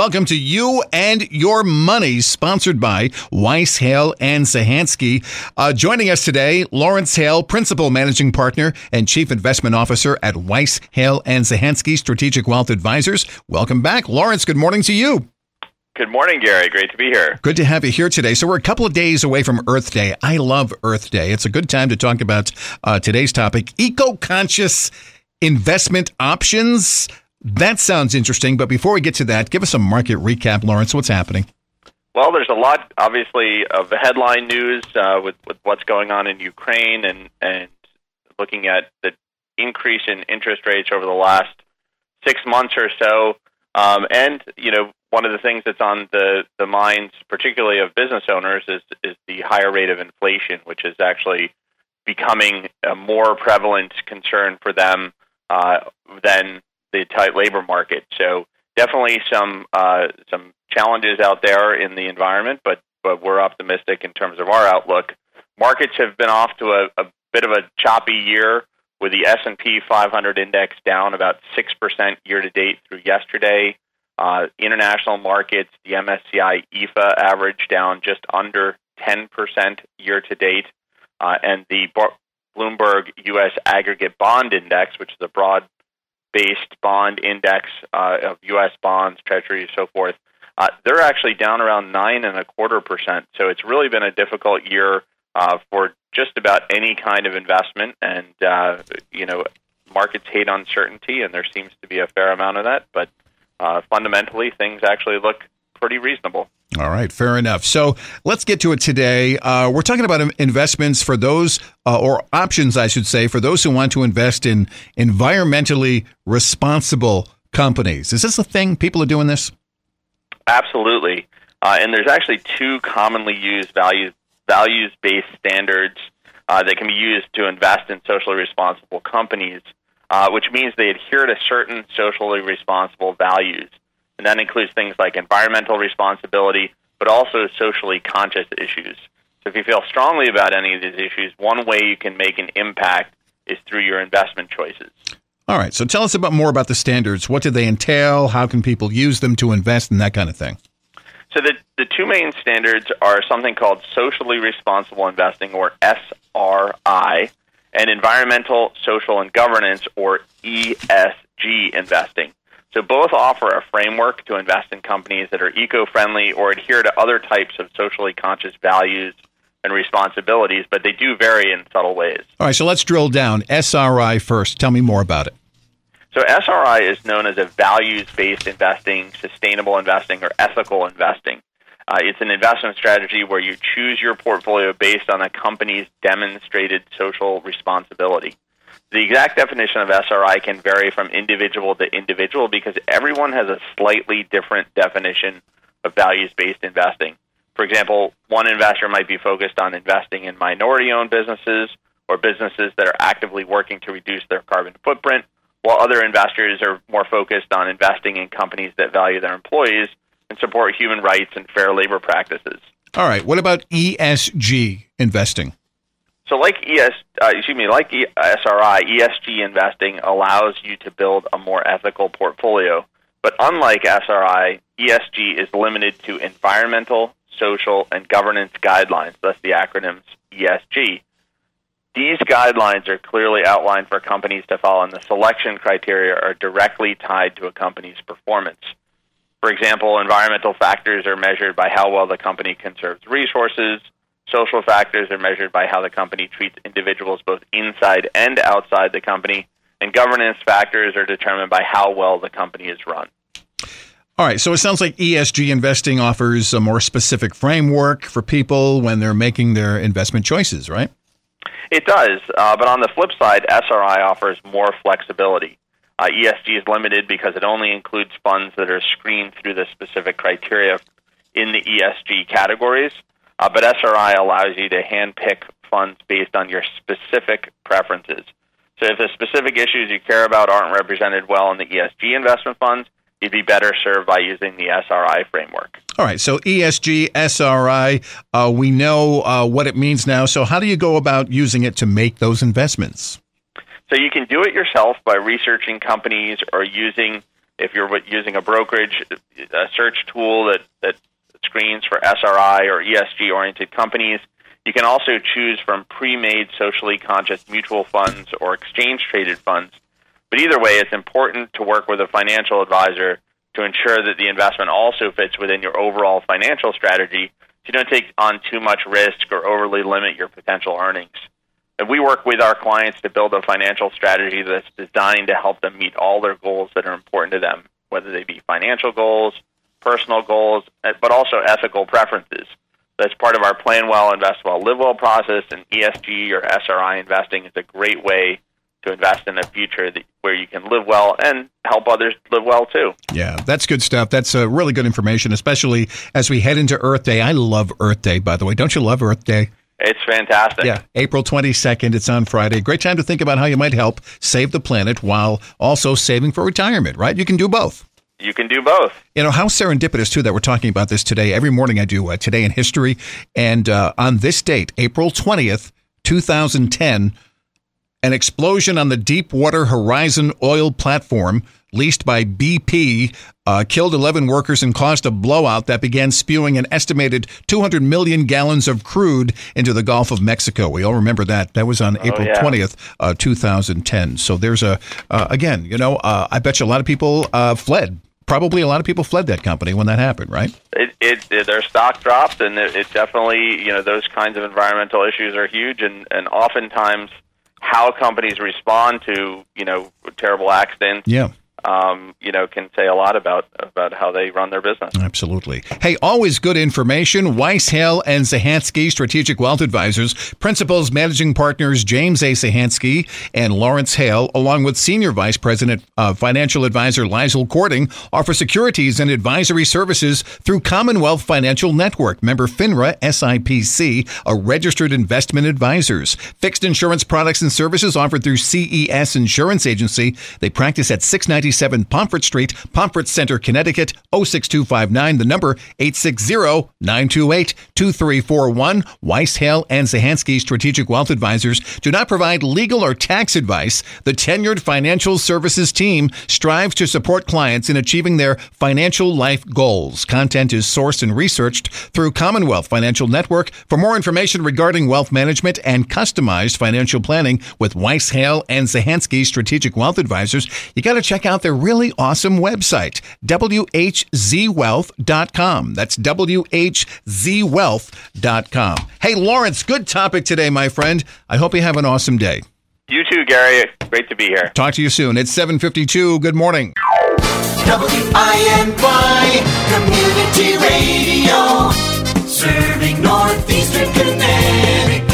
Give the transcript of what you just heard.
Welcome to You and Your Money, sponsored by Weiss, Hale, and Zahansky. Uh, joining us today, Lawrence Hale, Principal Managing Partner and Chief Investment Officer at Weiss, Hale, and Zahansky Strategic Wealth Advisors. Welcome back. Lawrence, good morning to you. Good morning, Gary. Great to be here. Good to have you here today. So, we're a couple of days away from Earth Day. I love Earth Day. It's a good time to talk about uh, today's topic eco conscious investment options. That sounds interesting. But before we get to that, give us a market recap, Lawrence. What's happening? Well, there's a lot, obviously, of headline news uh, with, with what's going on in Ukraine and, and looking at the increase in interest rates over the last six months or so. Um, and, you know, one of the things that's on the, the minds, particularly of business owners, is, is the higher rate of inflation, which is actually becoming a more prevalent concern for them uh, than the tight labor market. So definitely some uh, some challenges out there in the environment, but but we're optimistic in terms of our outlook. Markets have been off to a, a bit of a choppy year, with the S and P 500 index down about six percent year to date through yesterday. Uh, international markets, the MSCI EAFE average down just under 10% year to date, uh, and the Bloomberg U.S. Aggregate Bond Index, which is a broad based bond index uh, of U.S. bonds, treasuries, so forth, uh, they're actually down around nine and a quarter percent. So it's really been a difficult year uh, for just about any kind of investment. And uh, you know, markets hate uncertainty, and there seems to be a fair amount of that. But uh, fundamentally, things actually look pretty reasonable. All right, fair enough. So let's get to it today. Uh, we're talking about investments for those, uh, or options, I should say, for those who want to invest in environmentally responsible companies. Is this a thing? People are doing this? Absolutely. Uh, and there's actually two commonly used values values based standards uh, that can be used to invest in socially responsible companies, uh, which means they adhere to certain socially responsible values. And that includes things like environmental responsibility, but also socially conscious issues. So if you feel strongly about any of these issues, one way you can make an impact is through your investment choices. All right. So tell us about more about the standards. What do they entail? How can people use them to invest and that kind of thing? So the the two main standards are something called socially responsible investing or SRI and environmental, social and governance or ESG investing. So both offer a framework to invest in companies that are eco-friendly or adhere to other types of socially conscious values and responsibilities, but they do vary in subtle ways. All right, so let's drill down. SRI first. Tell me more about it. So SRI is known as a values-based investing, sustainable investing, or ethical investing. Uh, it's an investment strategy where you choose your portfolio based on a company's demonstrated social responsibility. The exact definition of SRI can vary from individual to individual because everyone has a slightly different definition of values based investing. For example, one investor might be focused on investing in minority owned businesses or businesses that are actively working to reduce their carbon footprint, while other investors are more focused on investing in companies that value their employees and support human rights and fair labor practices. All right. What about ESG investing? So, like ES, uh, excuse me, like SRI, ESG investing allows you to build a more ethical portfolio. But unlike SRI, ESG is limited to environmental, social, and governance guidelines, thus the acronyms ESG. These guidelines are clearly outlined for companies to follow, and the selection criteria are directly tied to a company's performance. For example, environmental factors are measured by how well the company conserves resources, Social factors are measured by how the company treats individuals both inside and outside the company, and governance factors are determined by how well the company is run. All right, so it sounds like ESG investing offers a more specific framework for people when they're making their investment choices, right? It does, uh, but on the flip side, SRI offers more flexibility. Uh, ESG is limited because it only includes funds that are screened through the specific criteria in the ESG categories. Uh, but SRI allows you to handpick funds based on your specific preferences. So if the specific issues you care about aren't represented well in the ESG investment funds, you'd be better served by using the SRI framework. All right. So ESG, SRI, uh, we know uh, what it means now. So how do you go about using it to make those investments? So you can do it yourself by researching companies or using if you're using a brokerage, a search tool that, that screens for SRI or ESG oriented companies. You can also choose from pre made socially conscious mutual funds or exchange traded funds. But either way, it's important to work with a financial advisor to ensure that the investment also fits within your overall financial strategy so you don't take on too much risk or overly limit your potential earnings. And we work with our clients to build a financial strategy that's designed to help them meet all their goals that are important to them, whether they be financial goals, personal goals, eh, but also ethical preferences. That's part of our plan well, invest well, live well process, and ESG or SRI investing is a great way to invest in a future that, where you can live well and help others live well too. Yeah, that's good stuff. That's uh, really good information, especially as we head into Earth Day. I love Earth Day, by the way. Don't you love Earth Day? It's fantastic. Yeah, April 22nd. It's on Friday. Great time to think about how you might help save the planet while also saving for retirement, right? You can do both. You can do both. You know, how serendipitous, too, that we're talking about this today. Every morning I do uh, Today in History. And uh, on this date, April 20th, 2010, an explosion on the Deepwater Horizon oil platform leased by BP uh, killed 11 workers and caused a blowout that began spewing an estimated 200 million gallons of crude into the Gulf of Mexico. We all remember that. That was on oh, April yeah. 20th, uh, 2010. So there's a, uh, again, you know, uh, I bet you a lot of people uh, fled probably a lot of people fled that company when that happened, right? It, it, it their stock dropped, and it, it, definitely, you know, those kinds of environmental issues are huge, and and oftentimes how companies respond to you know terrible accidents. Yeah um, you know, can say a lot about about how they run their business. Absolutely. Hey, always good information. Weiss, Hale, and Zahansky, Strategic Wealth Advisors, principals, managing partners James A. Zahansky and Lawrence Hale, along with Senior Vice President uh, Financial Advisor Lizel Cording, offer securities and advisory services through Commonwealth Financial Network, member FINRA SIPC, a registered investment advisors. Fixed insurance products and services offered through CES Insurance Agency. They practice at 690 197 Pomfret Street, Pomfret Center, Connecticut 06259. The number 860-928-2341. Weiss, Hale, and Zahansky Strategic Wealth Advisors do not provide legal or tax advice. The tenured financial services team strives to support clients in achieving their financial life goals. Content is sourced and researched through Commonwealth Financial Network. For more information regarding wealth management and customized financial planning with Weiss, Hale, and Zahansky Strategic Wealth Advisors, you got to check out out their really awesome website, WHZWealth.com. That's WHZWealth.com. Hey, Lawrence, good topic today, my friend. I hope you have an awesome day. You too, Gary. Great to be here. Talk to you soon. It's 752. Good morning. WINY Community Radio, serving Northeastern Connecticut.